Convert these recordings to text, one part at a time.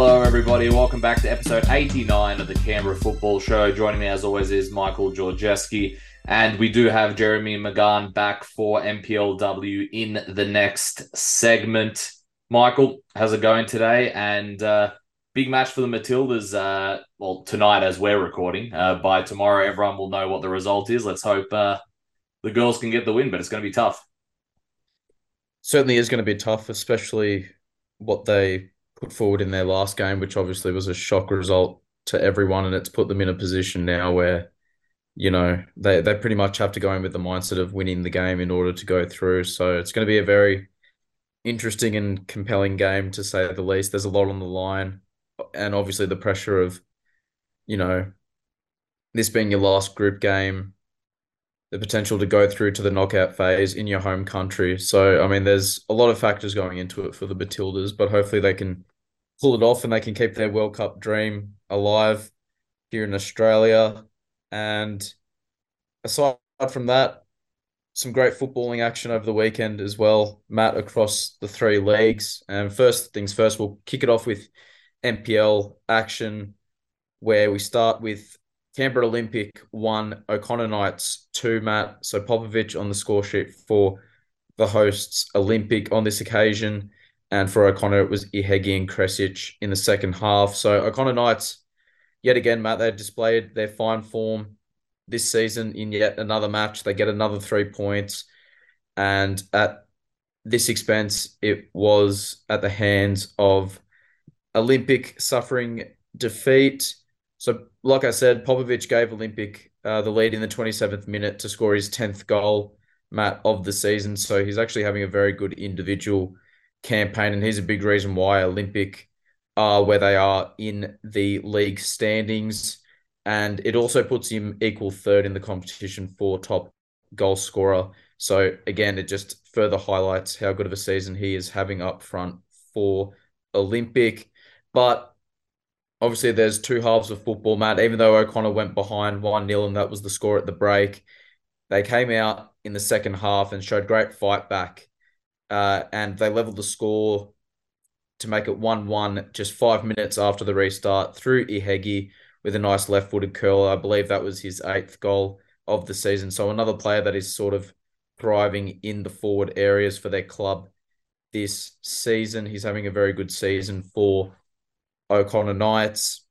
Hello, everybody. Welcome back to episode 89 of the Canberra Football Show. Joining me, as always, is Michael Georgeski. And we do have Jeremy Magan back for NPLW in the next segment. Michael, how's it going today? And uh, big match for the Matildas. Uh, well, tonight as we're recording. Uh, by tomorrow, everyone will know what the result is. Let's hope uh, the girls can get the win, but it's going to be tough. Certainly is going to be tough, especially what they put forward in their last game, which obviously was a shock result to everyone, and it's put them in a position now where you know they they pretty much have to go in with the mindset of winning the game in order to go through. So it's going to be a very interesting and compelling game to say the least. There's a lot on the line, and obviously the pressure of you know this being your last group game the potential to go through to the knockout phase in your home country. So, I mean, there's a lot of factors going into it for the Matildas, but hopefully they can pull it off and they can keep their World Cup dream alive here in Australia. And aside from that, some great footballing action over the weekend as well, Matt, across the three leagues. And first things first, we'll kick it off with NPL action, where we start with Canberra Olympic one, O'Connor Knights two, Matt. So Popovich on the score sheet for the hosts Olympic on this occasion. And for O'Connor, it was Ihegi and Kresic in the second half. So O'Connor Knights, yet again, Matt, they displayed their fine form this season in yet another match. They get another three points. And at this expense, it was at the hands of Olympic suffering defeat. So, like I said, Popovich gave Olympic uh, the lead in the 27th minute to score his 10th goal, Matt, of the season. So, he's actually having a very good individual campaign, and he's a big reason why Olympic are where they are in the league standings. And it also puts him equal third in the competition for top goal scorer. So, again, it just further highlights how good of a season he is having up front for Olympic. But obviously there's two halves of football, Matt. Even though O'Connor went behind 1 0 and that was the score at the break, they came out in the second half and showed great fight back. Uh, and they leveled the score to make it 1 1 just five minutes after the restart through Ihegi with a nice left footed curl. I believe that was his eighth goal of the season. So another player that is sort of thriving in the forward areas for their club this season. He's having a very good season for O'Connor Knights,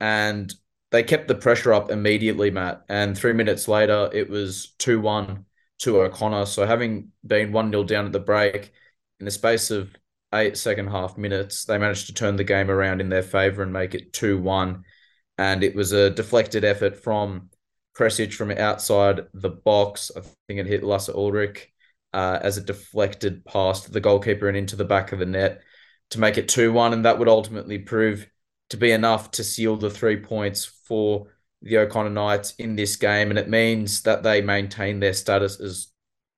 and they kept the pressure up immediately, Matt. And three minutes later, it was 2 1 to O'Connor. So, having been 1 0 down at the break, in the space of eight second half minutes, they managed to turn the game around in their favour and make it 2 1. And it was a deflected effort from Kresic from outside the box. I think it hit Lasse Ulrich uh, as it deflected past the goalkeeper and into the back of the net to make it 2 1, and that would ultimately prove to be enough to seal the three points for the O'Connor Knights in this game. And it means that they maintain their status as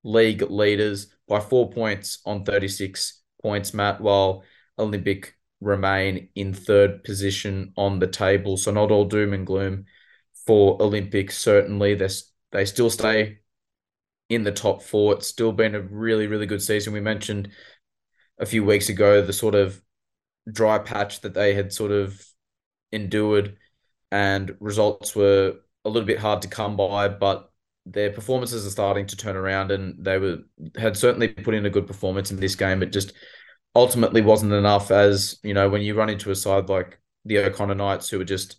league leaders by four points on 36 points, Matt, while Olympic remain in third position on the table. So not all doom and gloom for Olympic. Certainly, they they still stay in the top four. It's still been a really, really good season. We mentioned a few weeks ago, the sort of dry patch that they had sort of endured, and results were a little bit hard to come by, but their performances are starting to turn around, and they were had certainly put in a good performance in this game, but just ultimately wasn't enough. As you know, when you run into a side like the O'Connor Knights, who are just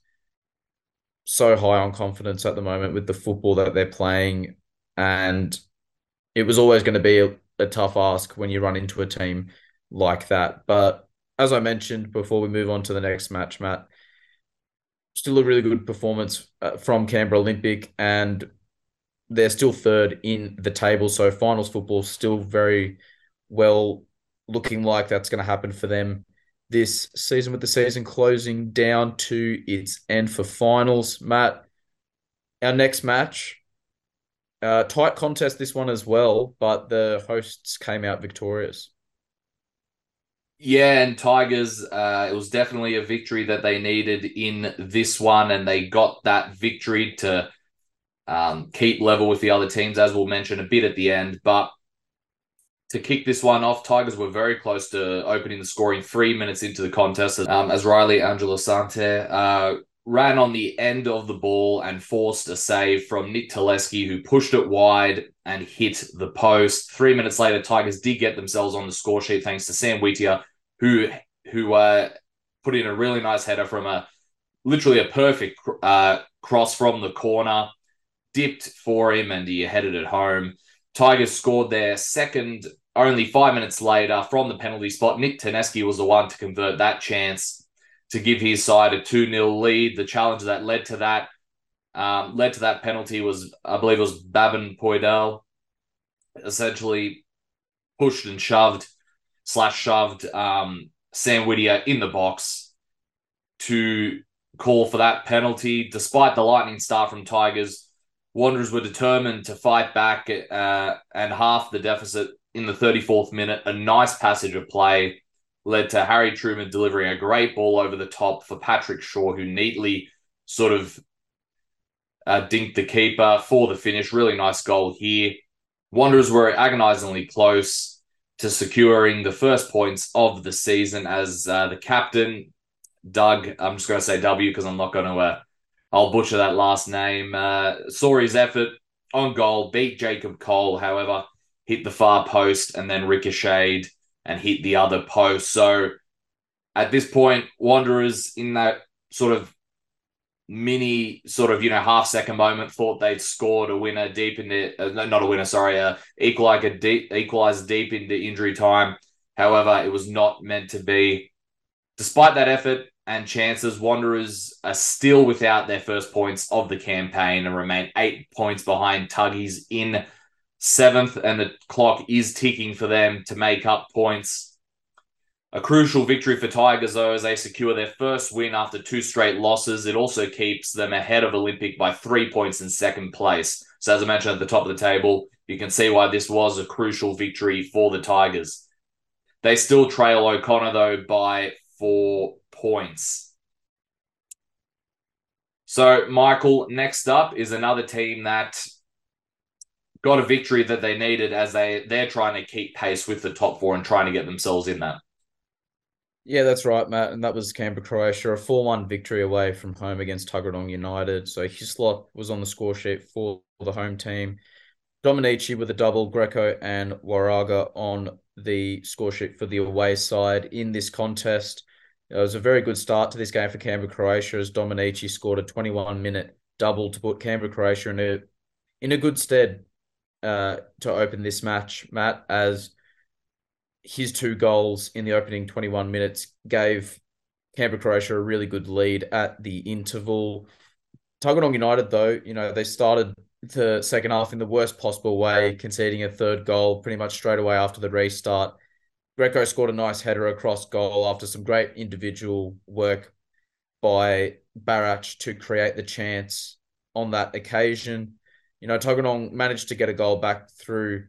so high on confidence at the moment with the football that they're playing, and it was always going to be a, a tough ask when you run into a team like that. But as I mentioned before we move on to the next match, Matt, still a really good performance uh, from Canberra Olympic, and they're still third in the table. So finals football still very well looking like that's going to happen for them this season, with the season closing down to its end for finals. Matt, our next match. Uh, tight contest this one as well, but the hosts came out victorious. Yeah, and Tigers, uh, it was definitely a victory that they needed in this one, and they got that victory to um, keep level with the other teams, as we'll mention a bit at the end. But to kick this one off, Tigers were very close to opening the scoring three minutes into the contest um, as Riley Angelo Sante uh, ran on the end of the ball and forced a save from Nick Telesky, who pushed it wide and hit the post. Three minutes later, Tigers did get themselves on the score sheet thanks to Sam Whittier, who who uh, put in a really nice header from a literally a perfect uh, cross from the corner, dipped for him, and he headed it home. Tigers scored their second only five minutes later from the penalty spot. Nick Teneski was the one to convert that chance to give his side a 2 0 lead. The challenge that led to that um, led to that penalty was, I believe it was Babin Poidel, essentially pushed and shoved slash shoved um, Sam Whittier in the box to call for that penalty. Despite the lightning start from Tigers, Wanderers were determined to fight back uh, and half the deficit in the 34th minute. A nice passage of play led to Harry Truman delivering a great ball over the top for Patrick Shaw, who neatly sort of uh, dinked the keeper for the finish. Really nice goal here. Wanderers were agonizingly close to securing the first points of the season as uh, the captain, Doug, I'm just going to say W because I'm not going to uh, I'll butcher that last name. Uh, saw his effort on goal, beat Jacob Cole, however, hit the far post and then ricocheted and hit the other post. So at this point, Wanderers in that sort of mini sort of you know half second moment thought they'd scored a winner deep in the uh, not a winner sorry uh a deep equalizer deep into injury time however it was not meant to be despite that effort and chances. Wanderers are still without their first points of the campaign and remain eight points behind Tuggies in seventh, and the clock is ticking for them to make up points. A crucial victory for Tigers, though, as they secure their first win after two straight losses. It also keeps them ahead of Olympic by three points in second place. So, as I mentioned at the top of the table, you can see why this was a crucial victory for the Tigers. They still trail O'Connor, though, by four points. So, Michael, next up is another team that got a victory that they needed as they they're trying to keep pace with the top four and trying to get themselves in that. Yeah, that's right, Matt. And that was Canberra Croatia, a 4 1 victory away from home against Tuggeranong United. So Hislop was on the score sheet for the home team. Dominici with a double, Greco and Waraga on the score sheet for the away side in this contest. It was a very good start to this game for Canberra Croatia as Dominici scored a 21 minute double to put Canberra Croatia in a in a good stead uh, to open this match, Matt, as his two goals in the opening 21 minutes gave Canberra Croatia a really good lead at the interval. Tuggeranong United, though, you know, they started the second half in the worst possible way, conceding a third goal pretty much straight away after the restart. Greco scored a nice header across goal after some great individual work by Barach to create the chance on that occasion. You know, Tuggeranong managed to get a goal back through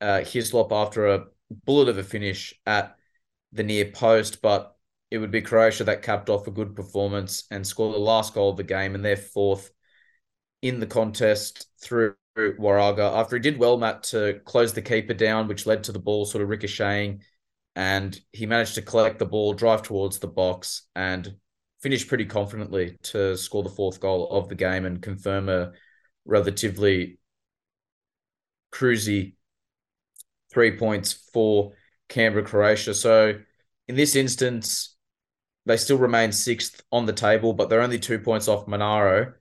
uh, Hislop after a bullet of a finish at the near post, but it would be Croatia that capped off a good performance and scored the last goal of the game and their fourth in the contest through Waraga. After he did well, Matt, to close the keeper down, which led to the ball sort of ricocheting and he managed to collect the ball, drive towards the box, and finish pretty confidently to score the fourth goal of the game and confirm a relatively cruisy three points for Canberra Croatia. So in this instance, they still remain sixth on the table, but they're only two points off Monaro.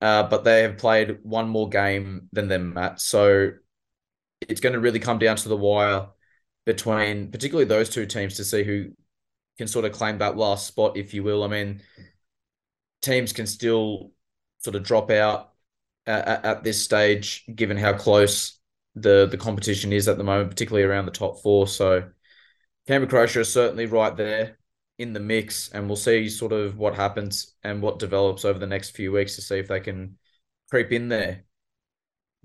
Uh, but they have played one more game than them, Matt. So it's going to really come down to the wire between particularly those two teams to see who can sort of claim that last spot, if you will. I mean, teams can still sort of drop out at, at this stage, given how close the the competition is at the moment, particularly around the top four. So Canberra Croatia is certainly right there in the mix, and we'll see sort of what happens and what develops over the next few weeks to see if they can creep in there.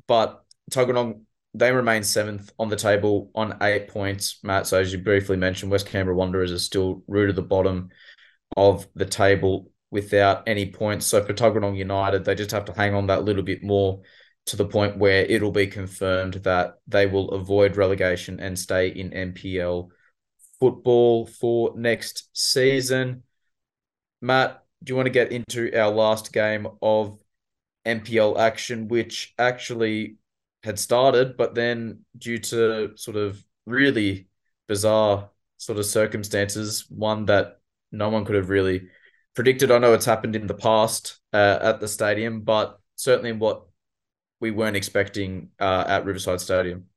But Tuggeranong they remain seventh on the table on eight points, Matt. So as you briefly mentioned, West Canberra Wanderers are still rooted at the bottom of the table without any points. So for Tuggeranong United, they just have to hang on that little bit more to the point where it'll be confirmed that they will avoid relegation and stay in NPL football for next season. Matt, do you want to get into our last game of NPL action, which actually had started, but then due to sort of really bizarre sort of circumstances, one that no one could have really predicted. I know it's happened in the past uh, at the stadium, but certainly what we weren't expecting uh, at Riverside Stadium.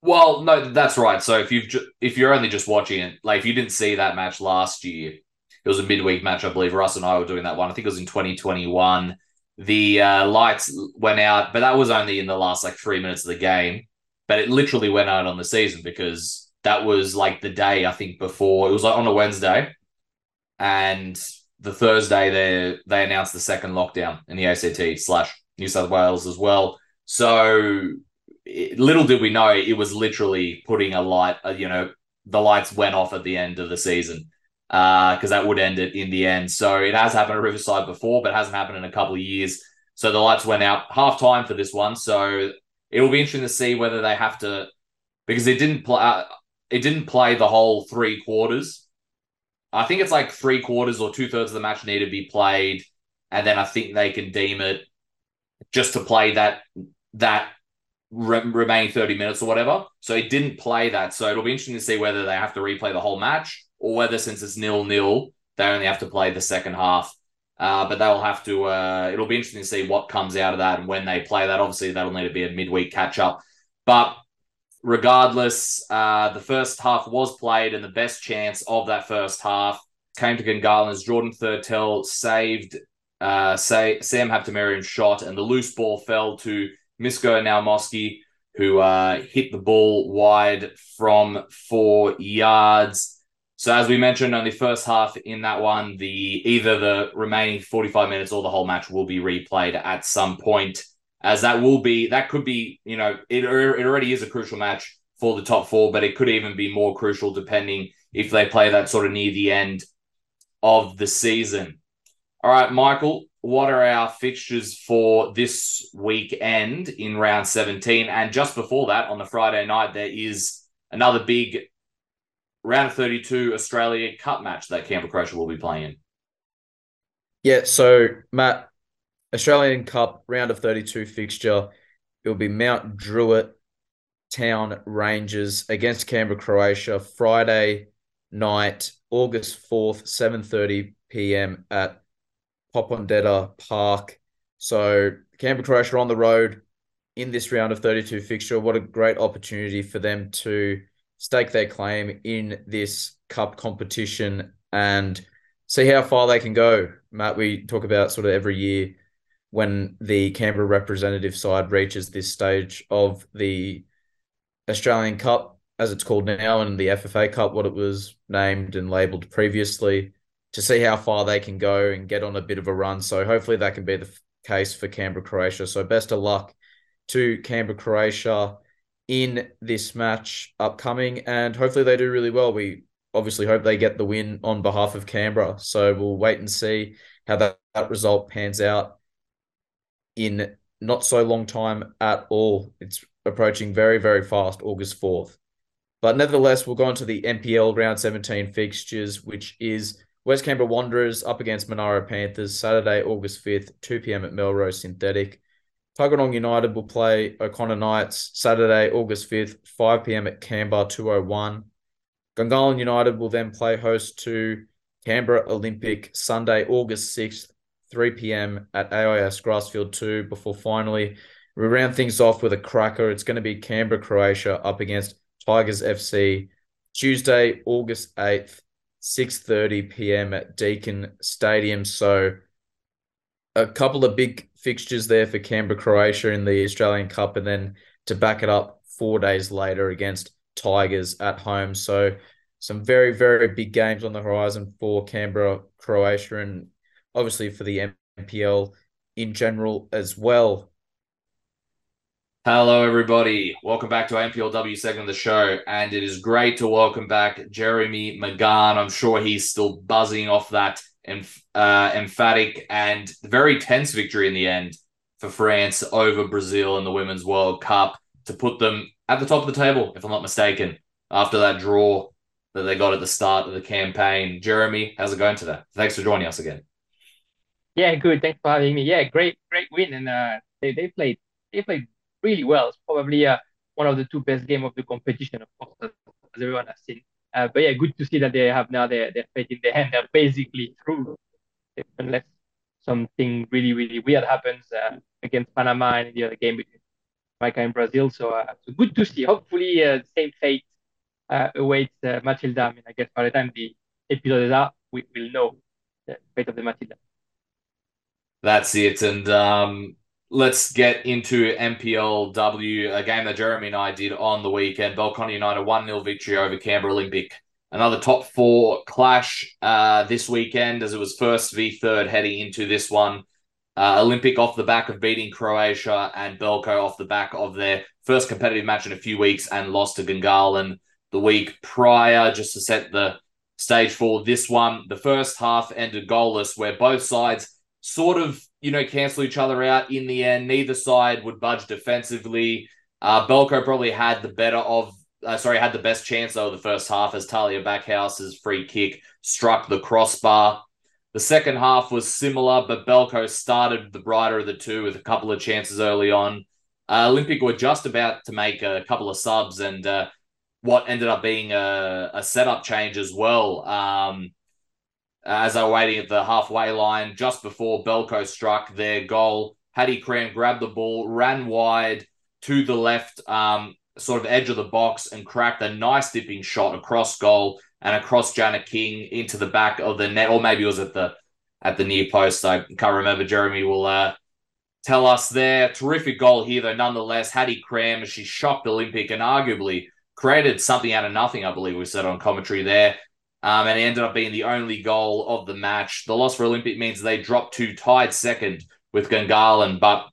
Well, no, that's right. So if you've ju- if you're only just watching it, like if you didn't see that match last year, it was a midweek match, I believe. Russ and I were doing that one. I think it was in 2021. The uh, lights went out, but that was only in the last like three minutes of the game. But it literally went out on the season because that was like the day I think before it was like on a Wednesday, and the Thursday they they announced the second lockdown in the ACT slash New South Wales as well. So it, little did we know it was literally putting a light. Uh, you know, the lights went off at the end of the season because uh, that would end it in the end. So it has happened at Riverside before, but hasn't happened in a couple of years. So the lights went out half time for this one. So it will be interesting to see whether they have to because it didn't play. Uh, it didn't play the whole three quarters. I think it's like three quarters or two thirds of the match need to be played, and then I think they can deem it just to play that that re- remaining 30 minutes or whatever. So it didn't play that. So it'll be interesting to see whether they have to replay the whole match or whether since it's nil nil, they only have to play the second half. Uh, but they'll have to. Uh, it'll be interesting to see what comes out of that and when they play that. Obviously, that'll need to be a midweek catch up. But regardless, uh, the first half was played, and the best chance of that first half came to Gungahlin Jordan Thurtell saved uh, say Sam Habtemariam's shot, and the loose ball fell to Misko Naumoski, who uh, hit the ball wide from four yards. So as we mentioned, only first half in that one, the either the remaining 45 minutes or the whole match will be replayed at some point, as that will be that could be, you know, it, it already is a crucial match for the top four, but it could even be more crucial depending if they play that sort of near the end of the season. All right, Michael, what are our fixtures for this weekend in round 17? And just before that, on the Friday night, there is another big round 32 Australia Cup match that Canberra Croatia will be playing in. Yeah, so Matt, Australian Cup round of 32 fixture. It will be Mount Druitt Town Rangers against Canberra Croatia Friday night, August 4th, 7:30 p.m. at Popondetta Park. So Canberra Croatia on the road in this round of 32 fixture. What a great opportunity for them to stake their claim in this cup competition and see how far they can go. Matt, we talk about sort of every year when the Canberra representative side reaches this stage of the Australian Cup, as it's called now, and the FFA Cup, what it was named and labelled previously to see how far they can go and get on a bit of a run. So hopefully that can be the case for Canberra Croatia. So best of luck to Canberra Croatia in this match upcoming, and hopefully they do really well. We obviously hope they get the win on behalf of Canberra. So we'll wait and see how that, that result pans out in not so long time at all. It's approaching very, very fast, August 4th. But nevertheless, we'll go on to the NPL round 17 fixtures, which is West Canberra Wanderers up against Monaro Panthers Saturday, August 5th, 2 p.m. at Melrose Synthetic. Tuggeranong United will play O'Connor Knights Saturday, August 5th, 5 p.m. at Canberra 201. Gungahlin United will then play host to Canberra Olympic Sunday, August 6th, 3 p.m. at AIS Grassfield 2 before finally we round things off with a cracker. It's going to be Canberra Croatia up against Tigers FC Tuesday, August 8th, 6:30 p.m. at Deakin Stadium. So a couple of big fixtures there for Canberra Croatia in the Australian Cup and then to back it up 4 days later against Tigers at home. So some very very big games on the horizon for Canberra Croatia and obviously for the NPL in general as well. Hello, everybody. Welcome back to NPLW segment of the show. And it is great to welcome back Jeremy Magan. I'm sure he's still buzzing off that uh, emphatic and very tense victory in the end for France over Brazil in the Women's World Cup to put them at the top of the table, if I'm not mistaken, after that draw that they got at the start of the campaign. Jeremy, how's it going today? Thanks for joining us again. Yeah, good. Thanks for having me. Yeah, great, great win, and uh, they they played they played really well. It's probably uh, one of the two best game of the competition, of course, as everyone has seen. Uh, but yeah, good to see that they have now their their fate in their hand. They're basically through, unless something really really weird happens uh, against Panama and the other game between Jamaica and Brazil. So, uh, so good to see. Hopefully, uh, the same fate uh, awaits uh, Matilda. I mean, I guess by the time the episode is out, we will know the fate of the Matilda. That's it. And um, let's get into NPLW, a game that Jeremy and I did on the weekend. Belconnen United 1 0 victory over Canberra Olympic. Another top four clash uh, this weekend as it was first v third heading into this one. Uh, Olympic off the back of beating Croatia and Belko off the back of their first competitive match in a few weeks and lost to Gungahlin the week prior just to set the stage for this one. The first half ended goalless where both sides sort of, you know, cancel each other out in the end. Neither side would budge defensively. Uh, Belko probably had the better of, uh, sorry, had the best chance though the first half as Talia Backhouse's free kick struck the crossbar. The second half was similar, but Belko started the brighter of the two with a couple of chances early on. Uh, Olympic were just about to make a couple of subs and uh, what ended up being a, a setup change as well. Um, as they were waiting at the halfway line just before Belko struck their goal. Hattie Cram grabbed the ball, ran wide to the left, um, sort of edge of the box, and cracked a nice dipping shot across goal and across Janet King into the back of the net, or maybe it was at the at the near post. I can't remember. Jeremy will uh, tell us there. Terrific goal here, though, nonetheless. Hattie Cram, as she shocked Olympic and arguably created something out of nothing, I believe we said on commentary there. Um, and it ended up being the only goal of the match. The loss for Olympic means they dropped to tied second with Gungahlin, but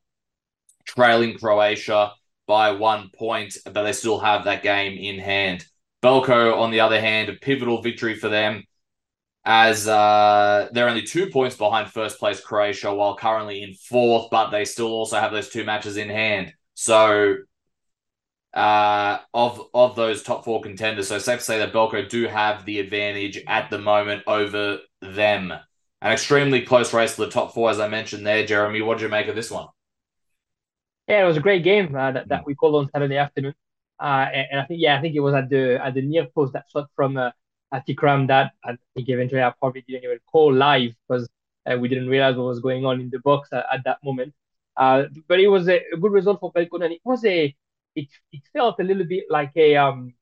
trailing Croatia by one point, but they still have that game in hand. Belko, on the other hand, a pivotal victory for them as uh, they're only two points behind first place Croatia while currently in fourth, but they still also have those two matches in hand. So uh, of of those top four contenders. So safe to say that Belko do have the advantage at the moment over them. An extremely close race to the top four, as I mentioned there. Jeremy, what did you make of this one? Yeah, it was a great game uh, that, that we called on Saturday afternoon. Uh, and, and, I think yeah, I think it was at the at the near post that shot from uh, Hattie Cram that I think eventually I probably didn't even call live because uh, we didn't realize what was going on in the box at, at that moment. Uh, but it was a, a good result for Belconnen. It was a it it felt a little bit like a um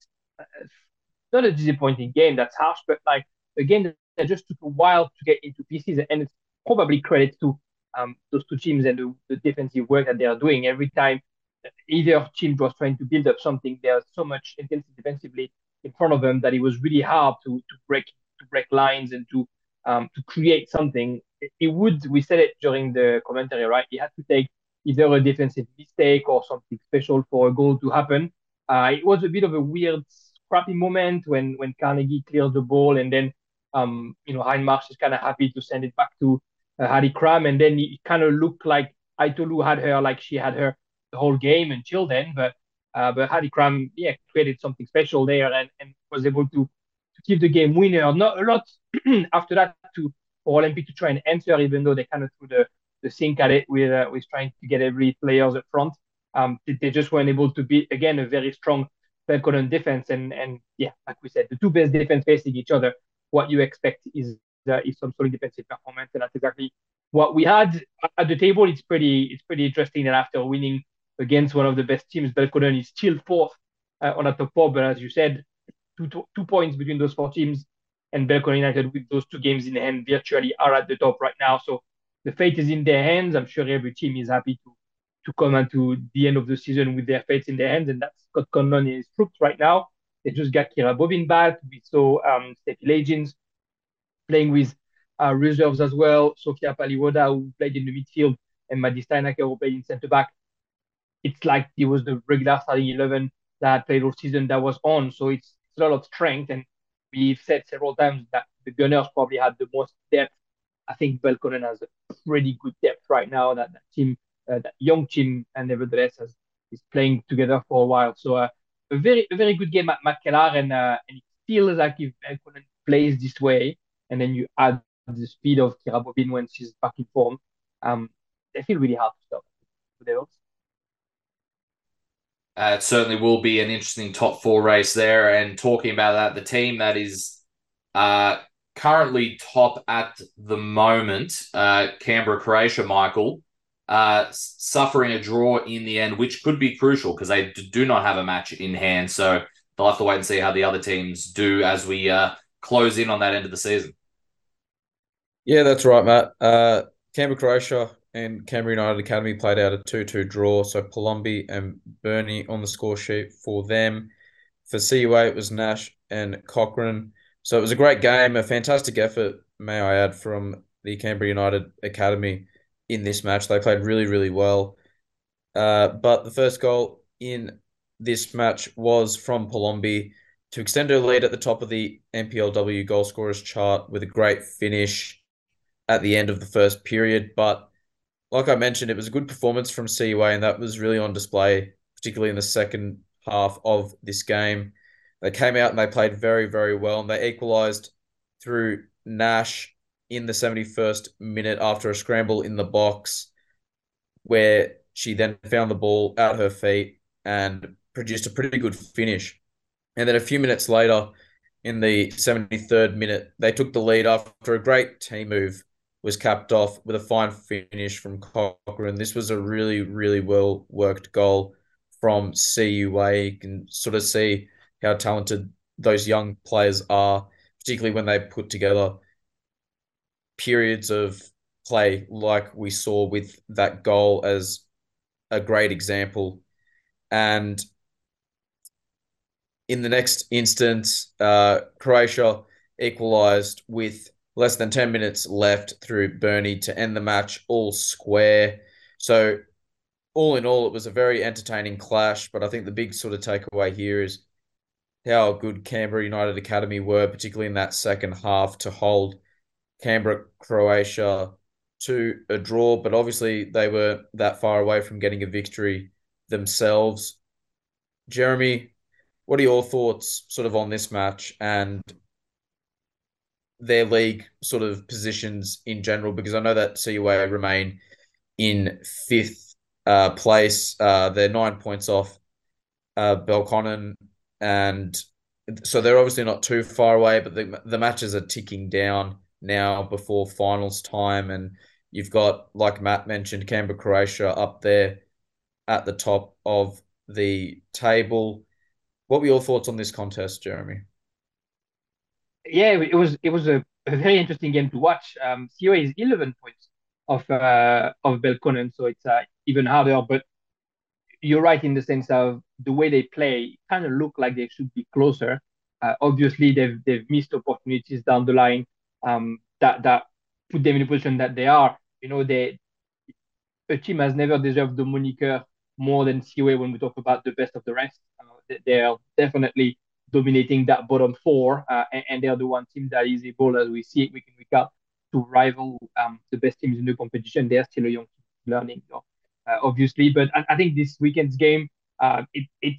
not a disappointing game. That's harsh, but like a game that just took a while to get into pieces, and it's probably credit to um those two teams and the, the defensive work that they are doing. Every time either team was trying to build up something, there's so much intensity defensively in front of them that it was really hard to to break to break lines and to um to create something. It, it would we said it during the commentary, right? It had to take either a defensive mistake or something special for a goal to happen. Uh, it was a bit of a weird, scrappy moment when when Carnegie cleared the ball, and then um, you know Heinmarsh is kind of happy to send it back to uh, Hattie Cram, and then it kind of looked like Aitolu had her like she had her the whole game until then, but uh, but Hattie Cram yeah created something special there and, and was able to to keep the game winner. Not a lot after that to for Olympic to try and answer, even though they kind of threw the the sink at it with uh, with trying to get every players up front. Um, they just weren't able to beat again a very strong Belconnen defense, and and yeah, like we said, the two best defense facing each other. What you expect is uh, is some solid defensive performance, and that's exactly what we had at the table. It's pretty it's pretty interesting that after winning against one of the best teams, Belconnen is still fourth uh, on a top four. But as you said, two points between those four teams, and Belconnen United with those two games in hand virtually are at the top right now. So the fate is in their hands. I'm sure every team is happy to to come into the end of the season with their fate in their hands, and that's Scott Conlon and his troops right now. They just got Kira Bobin back. We saw um, Steffi Legends playing with uh, reserves as well. Sofia Paliwoda, who played in the midfield, and Maddie Steinaker, who played in centre back. It's like it was the regular starting 11 that played all season that was on. So it's, it's a lot of strength. And we've said several times that the Gunners probably had the most depth I think Belconnen has a pretty good depth right now. That, that team uh, that young team, and nevertheless has is playing together for a while. So uh, a very a very good game at McKellar, and uh, and it feels like if Belconnen plays this way, and then you add the speed of Kira Bobin when she's back in form, um, they feel really hard to stop. Uh, it certainly will be an interesting top four race there. And talking about that, the team that is uh, currently top at the moment, uh, Canberra Croatia, Michael, uh, suffering a draw in the end, which could be crucial because they do not have a match in hand. So they'll have to wait and see how the other teams do as we uh, close in on that end of the season. Yeah, that's right, Matt. Uh, Canberra Croatia and Canberra United Academy played out a 2 2 draw. So Palombi and Bernie on the score sheet for them. For CUA, it was Nash and Cochrane. So it was a great game, a fantastic effort, may I add, from the Canberra United Academy in this match. They played really, really well. Uh, but the first goal in this match was from Palombi to extend her lead at the top of the NPLW goal scorers chart with a great finish at the end of the first period. But like I mentioned, it was a good performance from CUA, and that was really on display, particularly in the second half of this game. They came out and they played very, very well, and they equalised through Nash in the 71st minute after a scramble in the box, where she then found the ball at her feet and produced a pretty good finish. And then a few minutes later, in the 73rd minute, they took the lead after a great team move was capped off with a fine finish from Cochrane. This was a really, really well worked goal from CUA. You can sort of see how talented those young players are, particularly when they put together periods of play like we saw with that goal as a great example. And in the next instance, uh, Croatia equalised with less than 10 minutes left through Bernie to end the match all square. So, all in all, it was a very entertaining clash. But I think the big sort of takeaway here is how good Canberra United Academy were, particularly in that second half, to hold Canberra Croatia to a draw. But obviously, they were that far away from getting a victory themselves. Jeremy, what are your thoughts sort of on this match and their league sort of positions in general? Because I know that CUA remain in fifth uh, place. Uh, they're nine points off uh, Belconnen, and so they're obviously not too far away. But the the matches are ticking down now before finals time, and you've got like Matt mentioned, Canberra Croatia up there at the top of the table. What were your thoughts on this contest, Jeremy? yeah, it was it was a, a very interesting game to watch. Um, CUA is 11 points of uh, of Belconnen, so it's uh, even harder. But you're right in the sense of the way they play, kind of look like they should be closer. Uh, obviously, they've they've missed opportunities down the line um, that that put them in a position that they are. You know, they a team has never deserved the moniker more than CUA when we talk about the best of the rest. Uh, they are definitely dominating that bottom four, uh, and, and, they're the one team that is able, as we see it week in week out, to rival um, the best teams in the competition. They're still a young team learning, uh, obviously. But I, I, think this weekend's game, uh, it it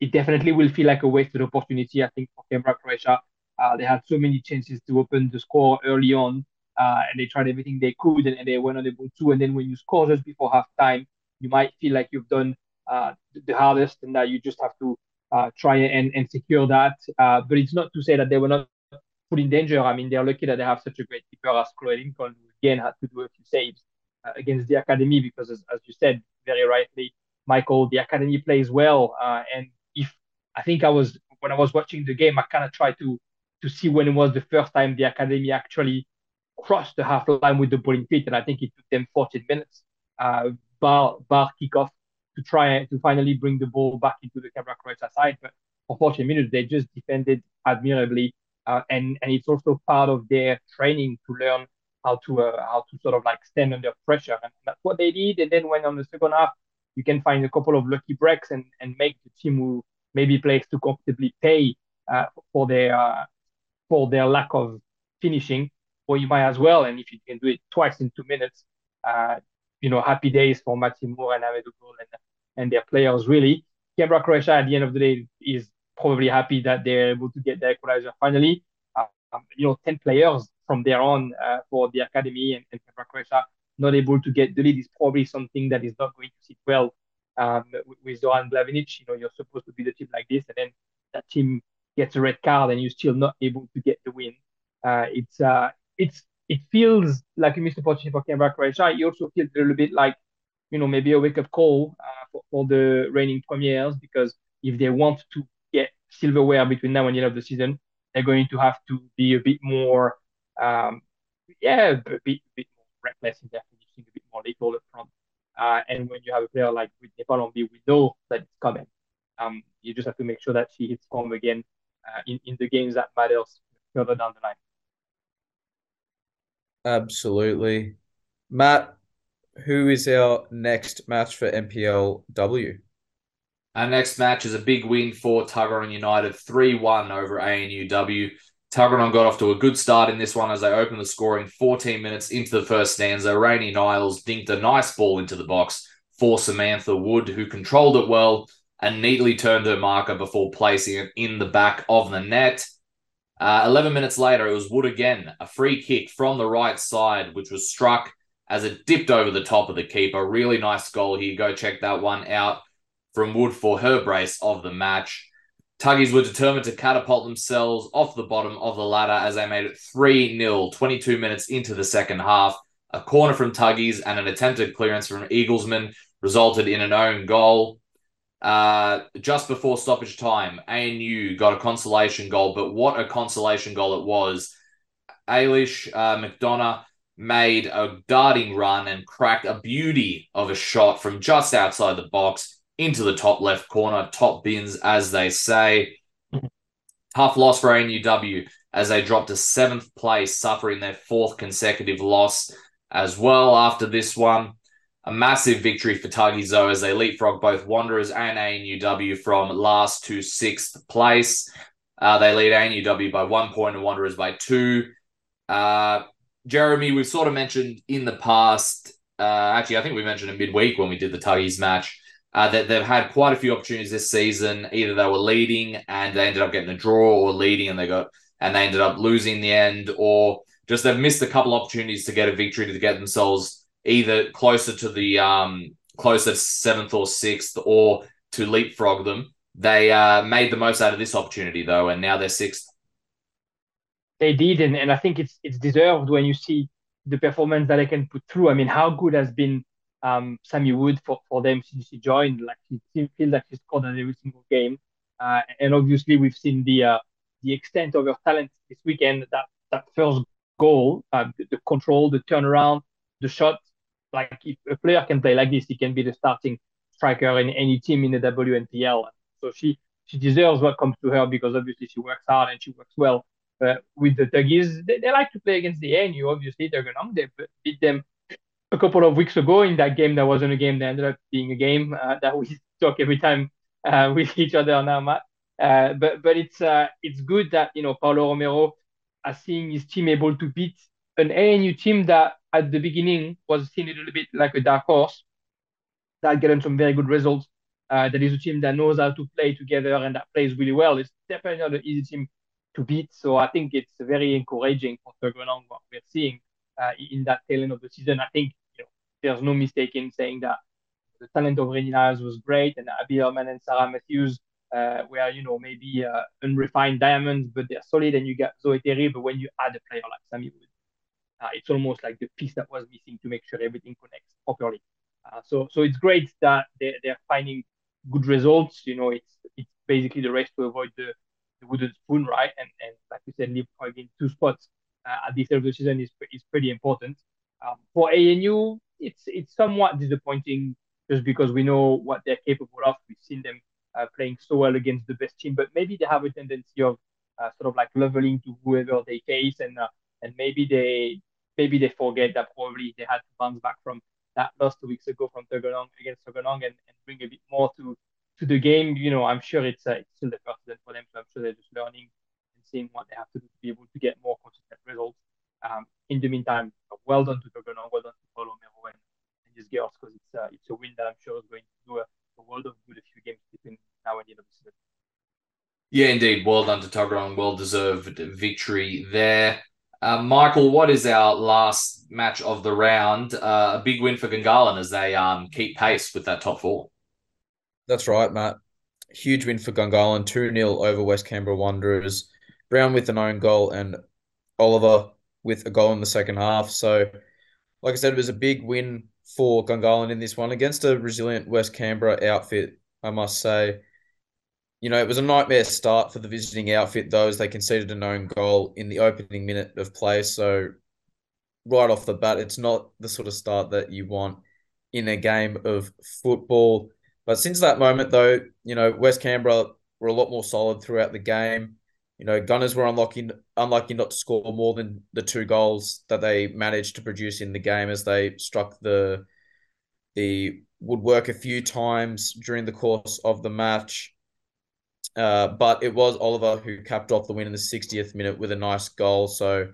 it definitely will feel like a wasted opportunity. I think for Canberra Croatia, uh, they had so many chances to open the score early on, uh, and they tried everything they could, and, and they were unable to. And then when you score just before halftime, you might feel like you've done uh, the hardest, and that you just have to uh, try and, and secure that. Uh, but it's not to say that they were not put in danger. I mean, they're lucky that they have such a great keeper as Chloe Lincoln, who again had to do a few saves uh, against the academy because, as, as, you said very rightly, Michael, the academy plays well. Uh, and if I think I was when I was watching the game, I kind of tried to to see when it was the first time the academy actually crossed the half line with the ball in feet, and I think it took them 14 minutes. Uh, bar bar kickoff to try to finally bring the ball back into the Canberra Croatia side. But for 40 minutes, they just defended admirably. Uh, and, and it's also part of their training to learn how to uh, how to sort of like stand under pressure. And that's what they did. And then when on the second half, you can find a couple of lucky breaks and, and make the team who maybe plays to comfortably pay uh, for their uh, for their lack of finishing, or you might as well. And if you can do it twice in two minutes, uh, you know, happy days for Matthew Moore and Ahmed and, and their players, really. Canberra Croatia, at the end of the day, is probably happy that they're able to get their equalizer finally. Um, you know, 10 players from there on uh, for the academy and, and Canberra Croatia not able to get the lead is probably something that is not going to sit well um, with, Zoran Blavinic. You know, you're supposed to be the team like this, and then that team gets a red card, and you're still not able to get the win. Uh, it's uh, it's it feels like a missed opportunity for Canberra Croatia. It also feels a little bit like, you know, maybe a wake up call uh, for, for the reigning premiers because if they want to get silverware between now and the end of the season, they're going to have to be a bit more, um, yeah, a bit, a bit more reckless in their finishing, a bit more lethal up front. Uh, and when you have a player like Whitney Palombi, we know that it's coming. Um, you just have to make sure that she hits form again uh, in, in the games that matters further down the line. Absolutely. Matt, who is our next match for NPLW? Our next match is a big win for Tuggeranong United, 3 1 over ANUW. Tuggeranong got off to a good start in this one as they opened the scoring 14 minutes into the first stanza. Rainey Niles dinked a nice ball into the box for Samantha Wood, who controlled it well and neatly turned her marker before placing it in the back of the net. Uh, 11 minutes later, it was Wood again, a free kick from the right side, which was struck as it dipped over the top of the keeper. Really nice goal here. Go check that one out from Wood for her brace of the match. Tuggies were determined to catapult themselves off the bottom of the ladder as they made it 3 0, 22 minutes into the second half. A corner from Tuggies and an attempted clearance from Eaglesman resulted in an own goal. Uh, just before stoppage time, ANU got a consolation goal, but what a consolation goal it was. Ailish uh, McDonough made a darting run and cracked a beauty of a shot from just outside the box into the top left corner, top bins, as they say. Tough loss for ANUW as they dropped to seventh place, suffering their fourth consecutive loss as well after this one. A massive victory for though, as they leapfrog both Wanderers and ANUW from last to sixth place. Uh, they lead ANUW by one point and Wanderers by two. Uh, Jeremy, we've sort of mentioned in the past, uh, actually, I think we mentioned it midweek when we did the Tuggies match, uh, that they've had quite a few opportunities this season. Either they were leading and they ended up getting a draw, or leading and they got and they ended up losing the end, or just they've missed a couple opportunities to get a victory to get themselves either closer to the um closer seventh or sixth, or to leapfrog them. They uh, made the most out of this opportunity though, and now they're sixth. They did, and, and I think it's it's deserved when you see the performance that they can put through. I mean, how good has been um, Sammy Wood for, for them since he joined. Like he feels like he scored on every single game, uh, and obviously we've seen the uh, the extent of her talent this weekend. That that first goal, uh, the, the, control, the turnaround, the shot. Like if a player can play like this, he can be the starting striker in any team in the WNPL. So she she deserves what comes to her because obviously she works hard and she works well. But with the Tuggies, they, they like to play against the ANU. Obviously, they're going to beat them a couple of weeks ago in that game that wasn't a game that ended up being a game uh, that we talk every time uh, with each other now, Matt. Uh, but but it's uh, it's good that you know Paulo Romero has seen his team able to beat an ANU team that at the beginning was seen a little bit like a dark horse that getting some very good results. Uh, that is a team that knows how to play together and that plays really well. It's definitely not an easy team to beat. So I think it's very encouraging for Tuggeranong what we're seeing uh, in that tail end of the season. I think you know, there's no mistake in saying that the talent of Rainy Niles was great, and Abby Herman and Sarah Matthews uh, were, you know, maybe uh, unrefined diamonds, but they're solid. And you got Zoe Terry, but when you add a player like Sammy Wood, uh, it's almost like the piece that was missing to make sure everything connects properly. Uh, so, so it's great that they, they're finding good results. You know, it's it's basically the race to avoid the, the wooden spoon, right? And and like you said, in two spots at this end of the season is is pretty important. Um, for ANU, it's it's somewhat disappointing just because we know what they're capable of. We've seen them uh, playing so well against the best team, but maybe they have a tendency of uh, sort of like leveling to whoever they face, and uh, and maybe they maybe they forget that probably they had to bounce back from that loss two weeks ago from Tuggeranong against Tuggeranong and, and bring a bit more to to the game. You know, I'm sure it's, uh, it's still the first season for them, so I'm sure they're just learning seeing what they have to do to be able to get more consistent results. Um, in the meantime, well done to Bergeron, well done to Paulo Mero and, and these girls because it's, uh, it's a win that I'm sure is going to do a, a world of good a few games between now and the end of the season. Yeah, indeed. Well done to Toggeron. Well deserved victory there. Uh, Michael, what is our last match of the round? Uh, a big win for Gungahlin as they um, keep pace with that top four. That's right, Matt. Huge win for Gungahlin, 2 0 over West Canberra Wanderers. Brown with an own goal and Oliver with a goal in the second half. So, like I said, it was a big win for Gungahlin in this one against a resilient West Canberra outfit, I must say. You know, it was a nightmare start for the visiting outfit, though, as they conceded a own goal in the opening minute of play. So, right off the bat, it's not the sort of start that you want in a game of football. But since that moment, though, you know, West Canberra were a lot more solid throughout the game. You know, Gunners were unlucky, unlucky not to score more than the two goals that they managed to produce in the game as they struck the the woodwork a few times during the course of the match. Uh, but it was Oliver who capped off the win in the 60th minute with a nice goal. So,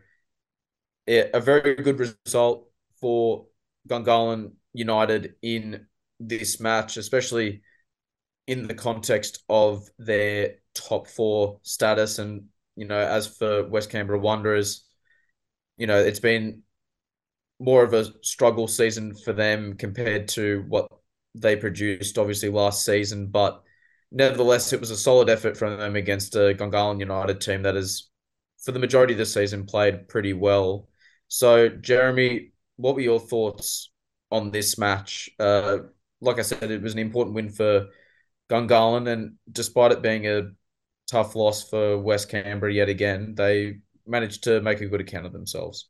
yeah, a very good result for Gungahlin United in this match, especially in the context of their top four status. And, you know, as for West Canberra Wanderers, you know, it's been more of a struggle season for them compared to what they produced, obviously, last season. But nevertheless, it was a solid effort from them against a Gungahlin United team that has, for the majority of the season, played pretty well. So, Jeremy, what were your thoughts on this match? Uh, like I said, it was an important win for Gungahlin, and despite it being a tough loss for West Canberra yet again, they managed to make a good account of themselves.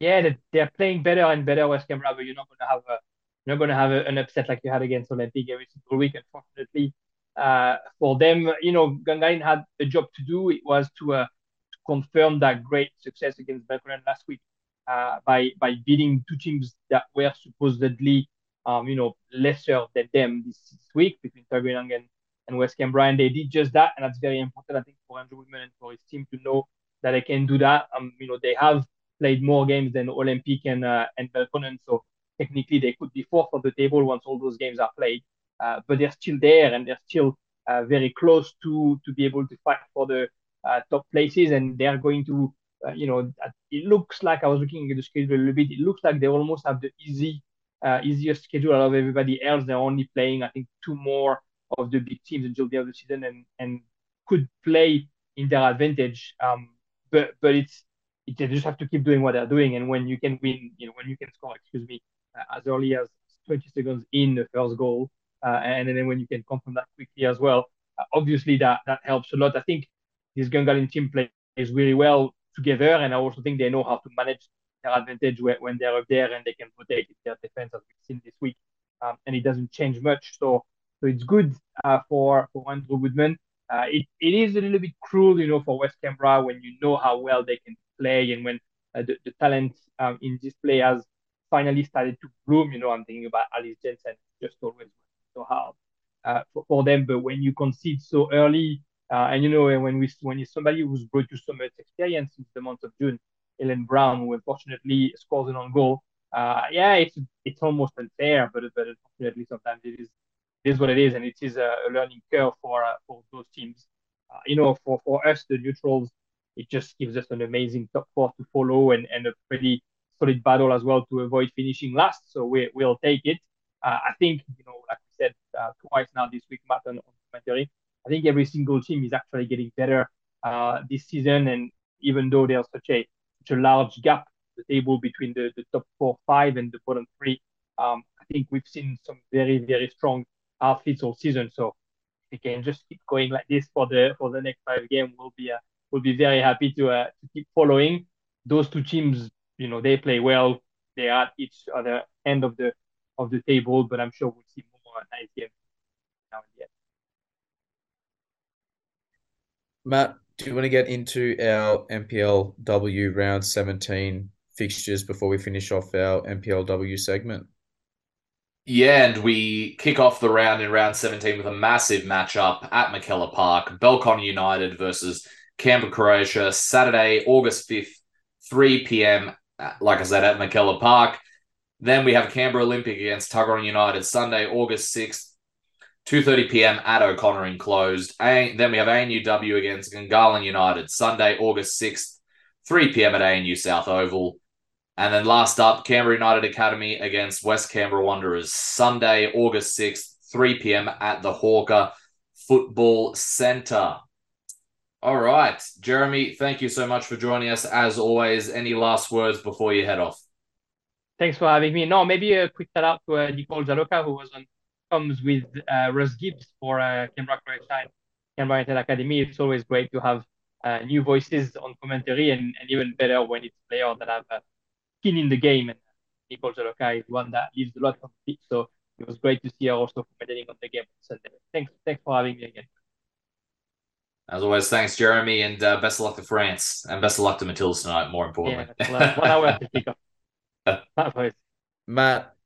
Yeah, they're playing better and better West Canberra, but you're not going to have a you're not going to have a, an upset like you had against Olympic every single week. Unfortunately, uh, for them, you know, Gungahlin had a job to do. It was to, uh, to confirm that great success against Belconnen last week uh, by by beating two teams that were supposedly um, you know, lesser than them this, this week between Tuggeranong and, and West Canberra. And they did just that. And that's very important, I think, for Andrew Woodman and for his team to know that they can do that. Um, you know, they have played more games than Olympic and uh, and Belconnen. So technically they could be fourth on the table once all those games are played. Uh, but they're still there and they're still uh, very close to to be able to fight for the uh, top places. And they're going to, uh, you know, it looks like I was looking at the schedule a little bit. It looks like they almost have the easy uh, easier schedule of everybody else. They're only playing, I think, two more of the big teams until the end of the season, and and could play in their advantage. Um, but but it's it, they just have to keep doing what they're doing, and when you can win, you know, when you can score, excuse me, uh, as early as 20 seconds in the first goal, uh, and, and then when you can confirm that quickly as well, uh, obviously that that helps a lot. I think this Gungahlin team plays really well together, and I also think they know how to manage advantage when they're up there and they can protect their defense as we've seen this week. Um, and it doesn't change much. So so it's good uh, for for Andrew Woodman. Uh, it, it is a little bit cruel, you know, for West Canberra when you know how well they can play and when uh, the, the talent um, in this play has finally started to bloom. You know, I'm thinking about Alice Jensen, just always so hard uh, for, for them. But when you concede so early, uh, and you know, when we when you're somebody who's brought you so much experience since the month of June, Ellen Brown, who unfortunately scores an on goal. Uh, yeah, it's it's almost unfair, but but unfortunately sometimes it is it is what it is, and it is a, learning curve for uh, for those teams. Uh, you know, for for us the neutrals, it just gives us an amazing top four to follow and and a pretty solid battle as well to avoid finishing last. So we we'll take it. Uh, I think you know, like we said uh, twice now this week, Matt on, on commentary. I think every single team is actually getting better uh, this season, and even though there's such a such a large gap the table between the, the top four, five, and the bottom three. Um, I think we've seen some very, very strong outfits all season. So if we can just keep going like this for the for the next five games, we'll be uh, we'll be very happy to uh, to keep following those two teams. You know, they play well. They are at each other end of the of the table, but I'm sure we'll see more nice games now and yet. Matt, do you want to get into our NPLW round 17 fixtures before we finish off our NPLW segment? Yeah, and we kick off the round in round 17 with a massive matchup at McKellar Park. Belconnen United versus Canberra Croatia, Saturday, August 5th, 3 p.m., uh, like I said, at McKellar Park. Then we have Canberra Olympic against Tuggeranong United, Sunday, August 6th, 2.30 p.m. at O'Connor enclosed. A- then we have ANUW against Gungahlin United, Sunday, August 6th, 3 p.m. at ANU South Oval. And then last up, Canberra United Academy against West Canberra Wanderers, Sunday, August 6th, 3 p.m. at the Hawker Football Centre. All right, Jeremy, thank you so much for joining us. As always, any last words before you head off? Thanks for having me. No, maybe a quick shout out to uh, Nicole Jaloka, who was on comes with uh, Russ Gibbs for uh, Canberra College Canberra United Academy. It's always great to have uh, new voices on commentary, and, and even better when it's players that have uh, skin in the game. And Nicole Jaloka is one that lives a lot on the pitch, so it was great to see her also commentating on the game on Sunday. Thanks, thanks for having me again. As always, thanks, Jeremy, and uh, best of luck to France and best of luck to Matilda tonight, more importantly. Yeah, one hour to kick off. Matt,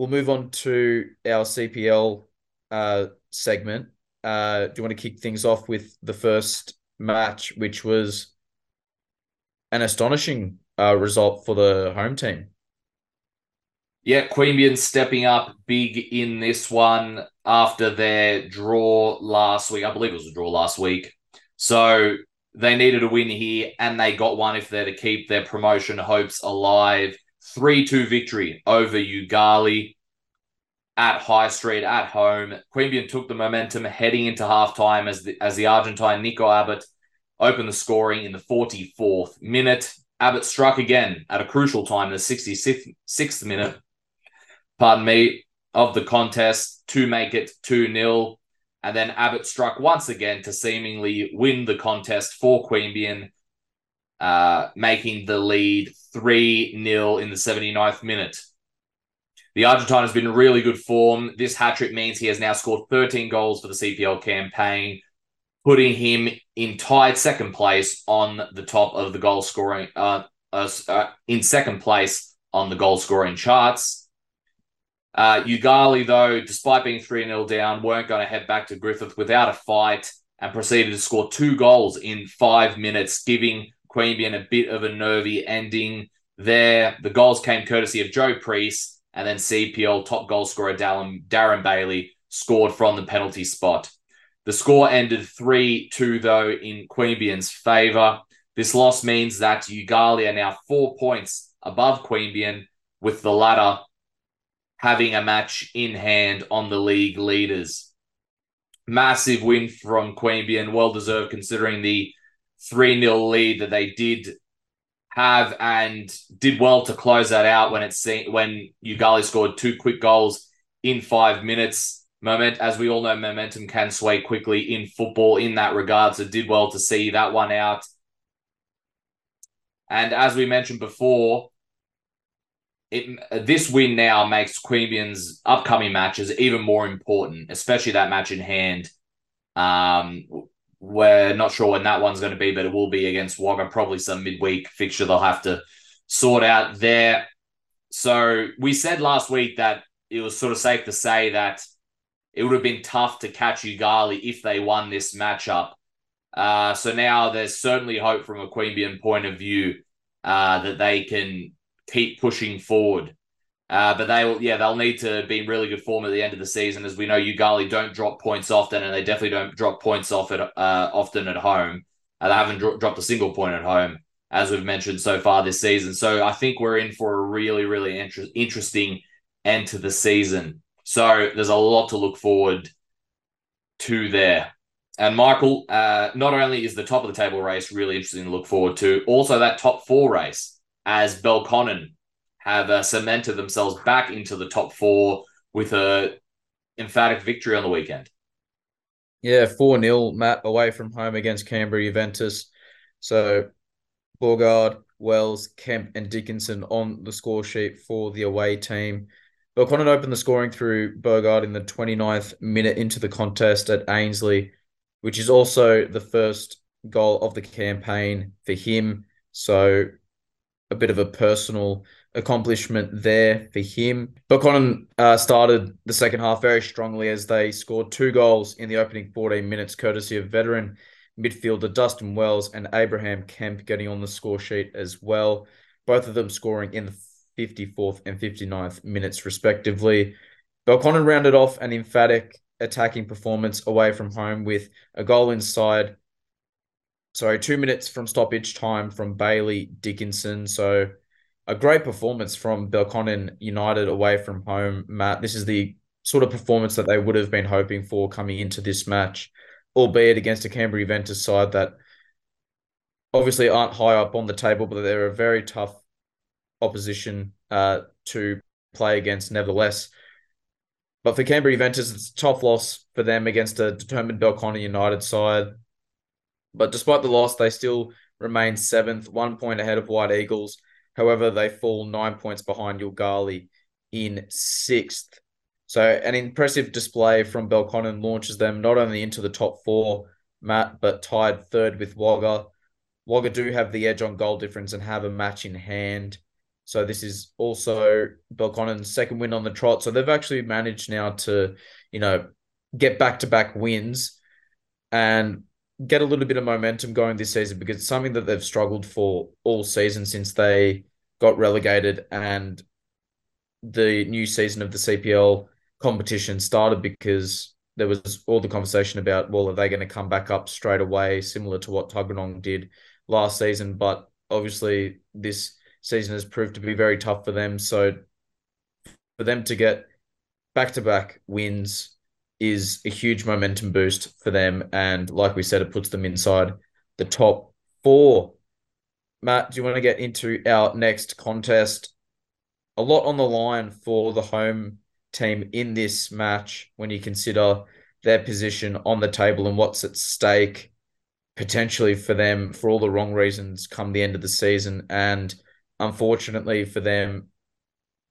we'll move on to our CPL uh, segment. Uh, do you want to kick things off with the first match, which was an astonishing uh, result for the home team? Yeah, Queanbeyan stepping up big in this one after their draw last week. I believe it was a draw last week. So they needed a win here, and they got one if they're to keep their promotion hopes alive. 3 2 victory over Yoogali at High Street at home. Queanbeyan took the momentum heading into halftime as the, as the Argentine Nico Abbott opened the scoring in the 44th minute. Abbott struck again at a crucial time, in the 66th minute, pardon me, of the contest to make it 2 0. And then Abbott struck once again to seemingly win the contest for Queanbeyan, uh, making the lead 3 0 in the 79th minute. The Argentine has been in really good form. This hat trick means he has now scored 13 goals for the CPL campaign, putting him in tied second place on the top of the goal scoring, uh, uh, uh in second place on the goal scoring charts. Uh, Yoogali, though, despite being 3 0 down, weren't going to head back to Griffith without a fight and proceeded to score two goals in five minutes, giving Queanbeyan a bit of a nervy ending there. The goals came courtesy of Joe Priest and then CPL top goal scorer Darren, Darren Bailey scored from the penalty spot. The score ended 3 2, though, in Queanbeyan's favour. This loss means that Yoogali are now four points above Queanbeyan, with the latter having a match in hand on the league leaders. Massive win from Queanbeyan, well deserved considering the 3 0 lead that they did have and did well to close that out when it se- when Yoogali scored two quick goals in five minutes. Moment, as we all know, momentum can sway quickly in football in that regard. So did well to see that one out. And as we mentioned before, it, this win now makes Queanbeyan's upcoming matches even more important, especially that match in hand. Um, we're not sure when that one's going to be, but it will be against Wagga, probably some midweek fixture they'll have to sort out there. So we said last week that it was sort of safe to say that it would have been tough to catch Yoogali if they won this matchup. Uh, so now there's certainly hope from a Queanbeyan point of view uh, that they can keep pushing forward. Uh, but they will, yeah, they'll need to be in really good form at the end of the season, as we know Yoogali don't drop points often, and they definitely don't drop points off at uh, often at home. Uh, they haven't dro- dropped a single point at home, as we've mentioned so far this season. So I think we're in for a really, really inter- interesting end to the season. So there's a lot to look forward to there. And Michael, uh, not only is the top of the table race really interesting to look forward to, also that top four race as Belconnen have uh, cemented themselves back into the top four with a emphatic victory on the weekend. Yeah, 4 0, Matt, away from home against Canberra Juventus. So Borgard, Wells, Kemp, and Dickinson on the score sheet for the away team. Belconnen opened the scoring through Burgard in the 29th minute into the contest at Ainslie, which is also the first goal of the campaign for him. So a bit of a personal accomplishment there for him. Belconnen uh, started the second half very strongly as they scored two goals in the opening 14 minutes, courtesy of veteran midfielder Dustin Wells and Abraham Kemp getting on the score sheet as well. Both of them scoring in the 54th and 59th minutes, respectively. Belconnen rounded off an emphatic attacking performance away from home with a goal inside. Sorry, two minutes from stoppage time from Bailey Dickinson. So a great performance from Belconnen United away from home, Matt. This is the sort of performance that they would have been hoping for coming into this match, albeit against a Canberra Juventus side that obviously aren't high up on the table, but they're a very tough opposition uh, to play against nevertheless. But for Canberra Juventus, it's a tough loss for them against a determined Belconnen United side. But despite the loss, they still remain seventh, one point ahead of White Eagles. However, they fall nine points behind Yilgarn in sixth. So an impressive display from Belconnen launches them not only into the top four, Matt, but tied third with Wagga. Wagga do have the edge on goal difference and have a match in hand. So this is also Belconnen's second win on the trot. So they've actually managed now to, you know, get back to back wins and get a little bit of momentum going this season because it's something that they've struggled for all season since they got relegated and the new season of the CPL competition started because there was all the conversation about, well, are they going to come back up straight away, similar to what Tuggeranong did last season? But obviously, this season has proved to be very tough for them. So for them to get back to back wins is a huge momentum boost for them. And like we said, it puts them inside the top four. Matt, do you want to get into our next contest? A lot on the line for the home team in this match when you consider their position on the table and what's at stake potentially for them for all the wrong reasons come the end of the season. And unfortunately for them,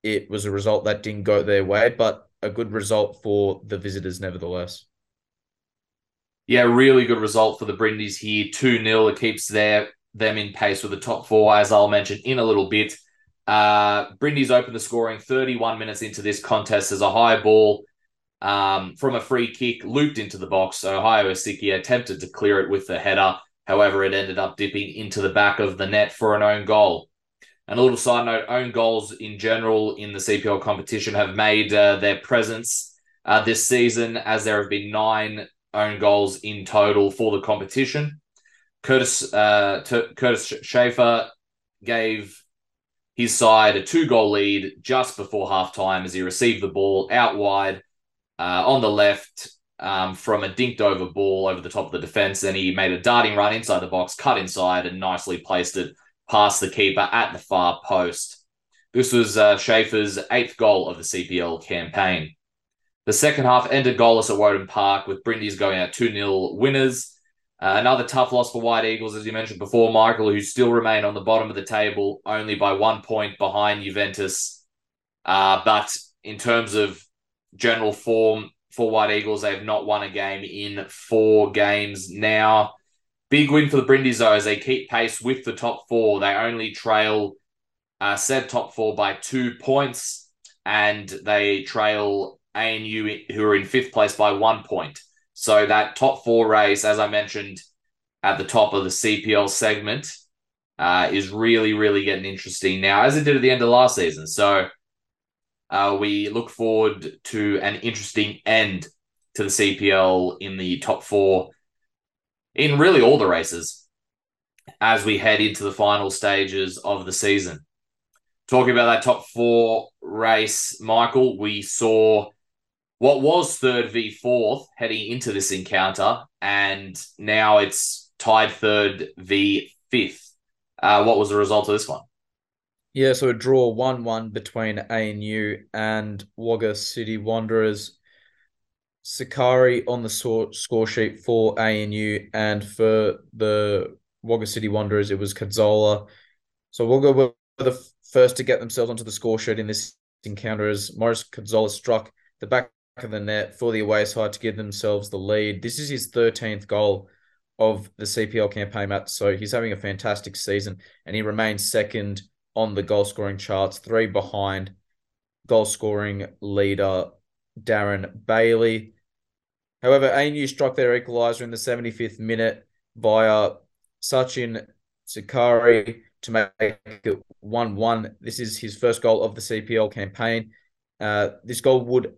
it was a result that didn't go their way, but a good result for the visitors nevertheless. Yeah, really good result for the Brindis here. 2 0. It keeps their them in pace with the top four, as I'll mention in a little bit. Uh, Brindis opened the scoring 31 minutes into this contest as a high ball um, from a free kick looped into the box. Ohio Asiki attempted to clear it with the header. However, it ended up dipping into the back of the net for an own goal. And a little side note own goals in general in the CPL competition have made uh, their presence uh, this season, as there have been nine own goals in total for the competition. Curtis, uh, T- Curtis Schaefer gave his side a two goal lead just before halftime as he received the ball out wide uh, on the left um, from a dinked over ball over the top of the defense. Then he made a darting run inside the box, cut inside, and nicely placed it past the keeper at the far post. This was uh, Schaefer's eighth goal of the CPL campaign. The second half ended goalless at Woden Park, with Brindis going out 2 0 winners. Uh, another tough loss for White Eagles, as you mentioned before, Michael, who still remain on the bottom of the table, only by one point behind Juventus. Uh, but in terms of general form for White Eagles, they have not won a game in four games now. Big win for the Brindis, though, as they keep pace with the top four. They only trail uh, said top four by two points, and they trail ANU, who are in fifth place, by one point. So that top four race, as I mentioned at the top of the CPL segment, uh, is really, really getting interesting now, as it did at the end of last season. So uh, we look forward to an interesting end to the CPL in the top four in really all the races as we head into the final stages of the season. Talking about that top four race, Michael, we saw what was third v fourth heading into this encounter, and now it's tied third v fifth. Uh, what was the result of this one? Yeah, so a draw 1 1 between ANU and Wagga City Wanderers. Sakari on the score sheet for ANU, and for the Wagga City Wanderers, it was Kadzola. So Wagga were the first to get themselves onto the score sheet in this encounter as Morris Kadzola struck the back of the net for the away side to give themselves the lead. This is his 13th goal of the CPL campaign, Matt. So he's having a fantastic season and he remains second on the goal scoring charts, three behind goal scoring leader Darren Bailey. However, ANU struck their equaliser in the 75th minute via Sachin Sakari to make it 1 1. This is his first goal of the CPL campaign. Uh, this goal would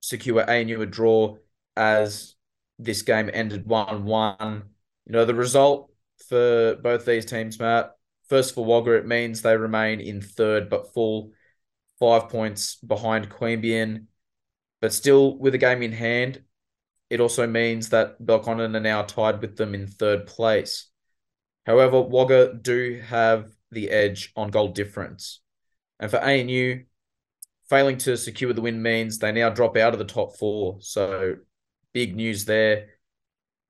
secure ANU a draw as this game ended 1 1. You know, the result for both these teams, Matt, first for Wagga, it means they remain in third but full five points behind Queanbeyan. But still, with a game in hand, it also means that Belconnen are now tied with them in third place. However, Wagga do have the edge on goal difference. And for ANU, failing to secure the win means they now drop out of the top four. So big news there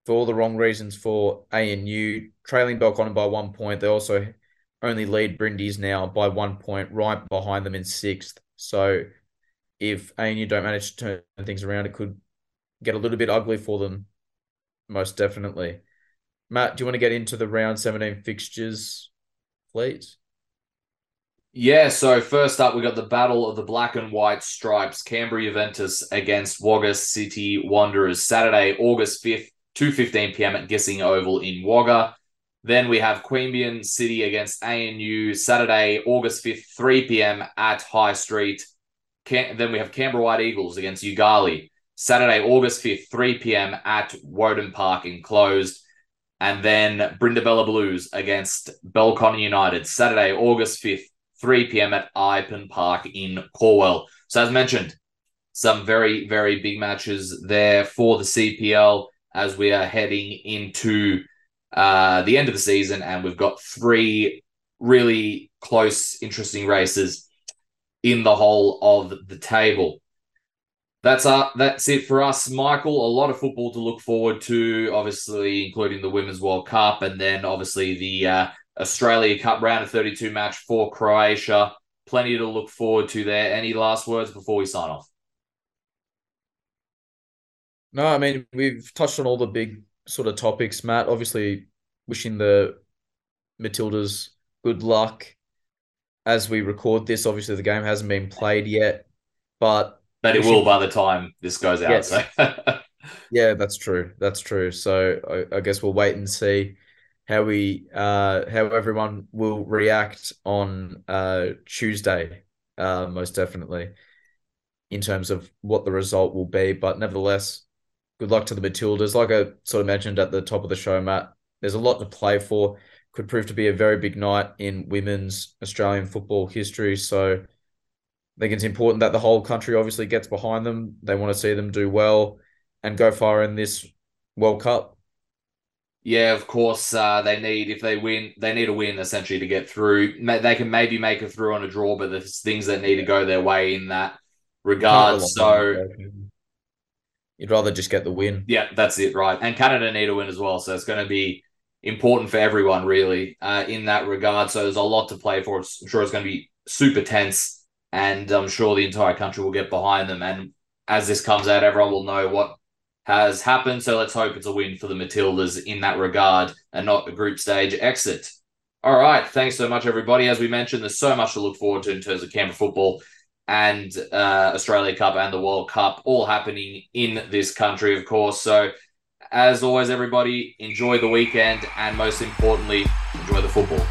for all the wrong reasons for ANU. Trailing Belconnen by one point. They also only lead Brindis now by one point, right behind them in sixth. So if ANU don't manage to turn things around, it could get a little bit ugly for them, most definitely. Matt, do you want to get into the round 17 fixtures, please? Yeah, so first up, we got the battle of the black and white stripes. Canberra Juventus against Wagga City Wanderers, Saturday, August 5th, 2.15 p.m. at Gissing Oval in Wagga. Then we have Queanbeyan City against ANU, Saturday, August 5th, 3 p.m. at High Street. Then we have Canberra White Eagles against Yoogali Saturday, August 5th, 3 p.m. at Woden Park enclosed. And then Brindabella Blues against Belconnen United, Saturday, August 5th, 3 p.m. at Ipen Park in Calwell. So, as mentioned, some very, very big matches there for the CPL as we are heading into uh, the end of the season. And we've got three really close, interesting races in the whole of the table that's uh, that's it for us, Michael. A lot of football to look forward to, obviously, including the Women's World Cup, and then obviously the uh, Australia Cup round of 32 match for Croatia. Plenty to look forward to there. Any last words before we sign off? No, I mean we've touched on all the big sort of topics, Matt. Obviously, wishing the Matildas good luck as we record this. Obviously, the game hasn't been played yet, but but it will by the time this goes out. Yes. So. yeah, that's true. That's true. So I, I, guess we'll wait and see how we uh how everyone will react on uh Tuesday, uh most definitely in terms of what the result will be. But nevertheless, good luck to the Matildas. Like I sort of mentioned at the top of the show, Matt, there's a lot to play for. Could prove to be a very big night in women's Australian football history. So I think it's important that the whole country obviously gets behind them. They want to see them do well and go far in this World Cup. Yeah, of course. Uh, they need if they win, they need a win essentially to get through. They can maybe make it through on a draw, but there's things that need to go their way in that regard. So you'd rather just get the win. Yeah, that's it, right? And Canada need a win as well, so it's going to be important for everyone really uh, in that regard. So there's a lot to play for. I'm sure it's going to be super tense and I'm sure the entire country will get behind them. And as this comes out, everyone will know what has happened. So let's hope it's a win for the Matildas in that regard and not a group stage exit. All right. Thanks so much, everybody. As we mentioned, there's so much to look forward to in terms of Canberra football and uh, Australia Cup and the World Cup all happening in this country, of course. So, as always, everybody, enjoy the weekend and most importantly, enjoy the football.